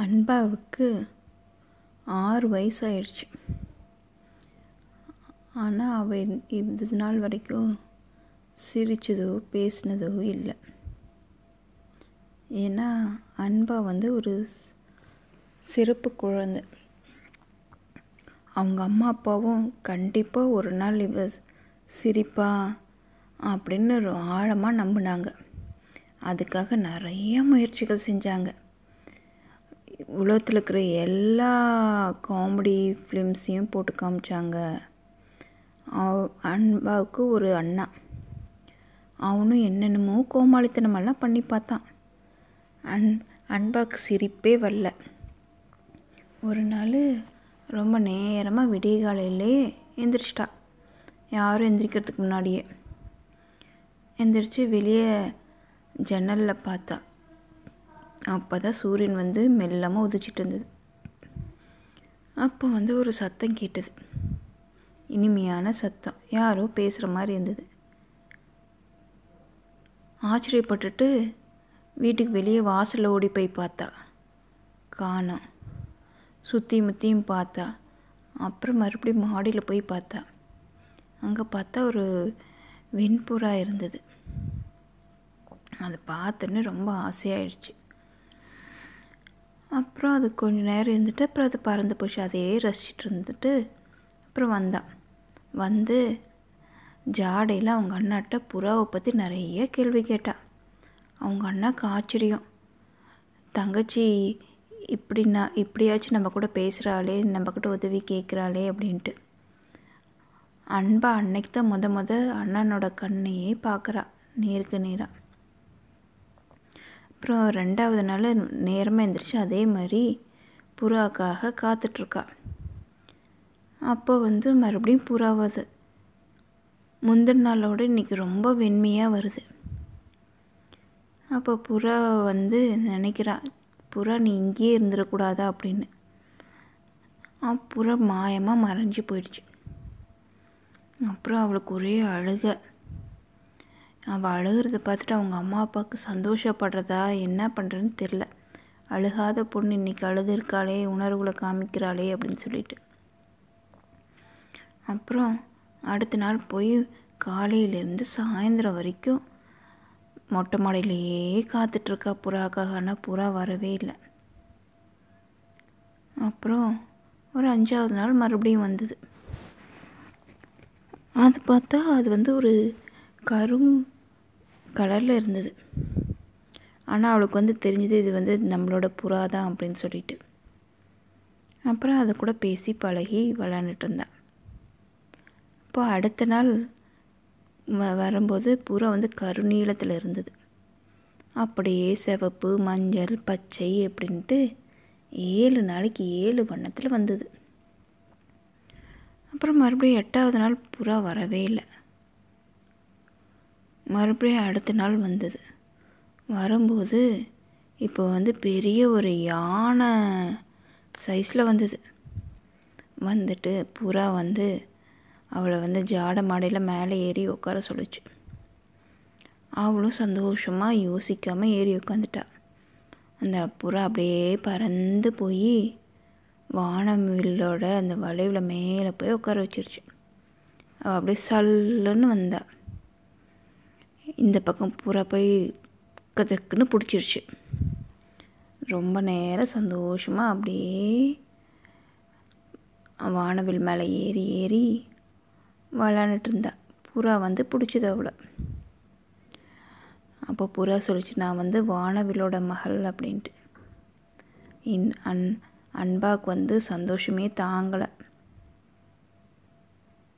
அன்பாவுக்கு ஆறு வயசாயிடுச்சு. ஆனால் அவள் இது நாள் வரைக்கும் சிரிச்சதோ பேசினதோ இல்லை. ஏன்னா அன்பா வந்து ஒரு சிறப்பு குழந்தை. அவங்க அம்மா அப்பாவும் கண்டிப்பாக ஒரு நாள் இவ சிரிப்பா அப்படின்னு ஒரு ஆழமாக நம்பினாங்க. அதுக்காக நிறைய முயற்சிகள் செஞ்சாங்க. உலகத்தில் இருக்கிற எல்லா காமெடி ஃபிலிம்ஸையும் போட்டு காமிச்சாங்க. அவ- அன்பாவுக்கு ஒரு அண்ணா. அவனும் என்னென்னமோ கோமாளித்தனமெல்லாம் பண்ணி பார்த்தான். அன் அன்பாவுக்கு சிரிப்பே வரல. ஒரு நாள் ரொம்ப நேரமாக விடிய காலையிலே எந்திரிச்சிட்டா. யாரும் எந்திரிக்கிறதுக்கு முன்னாடியே. எந்திரிச்சு வெளியே ஜன்னலில் பார்த்தா. அப்போ தான் சூரியன் வந்து மெல்லமாக உதிச்சிட்டு இருந்தது. அப்போ வந்து ஒரு சத்தம் கேட்டது. இனிமையான சத்தம். யாரோ பேசுகிற மாதிரி இருந்தது. ஆச்சரியப்பட்டுட்டு வீட்டுக்கு வெளியே வாசலில் ஓடி போய் பார்த்தா. காணோம் சுற்றி முற்றியும் பார்த்தா. அப்புறம் மறுபடியும் மாடியில் போய் பார்த்தா. அங்கே பார்த்தா ஒரு வெண்புறா இருந்தது. அதை பார்த்தோன்னே ரொம்ப ஆசையாயிடுச்சு. அப்புறம் அது கொஞ்ச நேரம் இருந்துட்டு அப்புறம் அது பறந்து போச்சு. அதையே ரசிச்சிட்டு இருந்துட்டு அப்புறம் வந்தான். வந்து ஜாடையில் அவங்க அண்ணாட்ட புறாவை பற்றி நிறைய கேள்வி கேட்டான் அவங்க அண்ணாக்கு ஆச்சரியம் தங்கச்சி இப்படின்னா இப்படியாச்சும் நம்ம கூட பேசுகிறாளே நம்மக்கிட்ட உதவி கேட்குறாளே அப்படின்ட்டு. அன்பா அன்னைக்கு தான் முத முத அண்ணனோட கண்ணையே பார்க்குறா நேருக்கு நேராக அப்புறம் ரெண்டாவது நாள் நேரமாக எழுந்திரிச்சு அதே மாதிரி புறாக்காக காத்துட்ருக்கா. அப்போ வந்து மறுபடியும் புறா வருது. முந்தின நாளோட இன்னைக்கு ரொம்ப வெண்மையாக வருது. அப்போ புறா வந்து நினைக்கிறா புறா நீ இங்கேயே இருந்துடக்கூடாதா? அப்படின்னு. புறா மாயமாக மறைஞ்சு போயிடுச்சு. அப்புறம் அவளுக்கு ஒரே அழுகை. அவள் அழுகிறத பார்த்துட்டு அவங்க அம்மா அப்பாவுக்கு சந்தோஷப்படுறதா என்ன பண்ணுறதுன்னு தெரில அழுகாத பொண்ணு இன்னைக்கு அழுது இருக்காளே உணர்வுகளை காமிக்கிறாளே அப்படின்னு சொல்லிட்டு. அப்புறம் அடுத்த நாள் போய் காலையிலேருந்து சாயந்தரம் வரைக்கும் மொட்டை மாடியிலேயே காத்துட்ருக்கா புறாக்காக ஆனால் புறா வரவே இல்லை. அப்புறம் ஒரு அஞ்சாவது நாள் மறுபடியும் வந்தது. அது பார்த்தா அது வந்து ஒரு கரும் கலரில் இருந்தது. ஆனால் அவளுக்கு வந்து தெரிஞ்சது இது வந்து நம்மளோட புறா தான் அப்படின்னு சொல்லிட்டு. அப்புறம் அதை கூட பேசி பழகி விளாண்டுட்டு இருந்தான் அப்போ அடுத்த நாள் வ- வரும்போது புறா வந்து கருநீளத்தில் இருந்தது. அப்படியே சிவப்பு மஞ்சள் பச்சை அப்படின்ட்டு ஏழு நாளைக்கு ஏழு வண்ணத்தில் வந்தது. அப்புறம் மறுபடியும் எட்டாவது நாள் புறா வரவே இல்லை. மறுபடியும் அடுத்த நாள் வந்தது. வரும்போது இப்போ வந்து பெரிய ஒரு யானை சைஸில் வந்தது. வந்துட்டு புறா வந்து அவளை வந்து ஜாட மாடையில் மேலே ஏறி உட்கார சொல்லுச்சு. அவளும் சந்தோஷமாக யோசிக்காமல் ஏறி உட்காந்துட்டா அந்த புறா அப்படியே பறந்து போய் வானவில்லோட அந்த வளைவில் மேலே போய் உட்கார வச்சிருச்சு. அவள் அப்படியே சல்லுன்னு வந்தாள் இந்த பக்கம் புறா போய் கதக்குன்னு பிடிச்சிருச்சு. ரொம்ப நேரம் சந்தோஷமாக அப்படியே வானவில் மேலே ஏறி ஏறி விளாண்டுட்டு இருந்தா. புறா வந்து பிடிச்சது அவளை. அப்போ புறா சொல்லிச்சு நான் வந்து வானவிலோட மகள் அப்படின்ட்டு. இன் அன் அன்பாக்கு வந்து சந்தோஷமே தாங்கலை.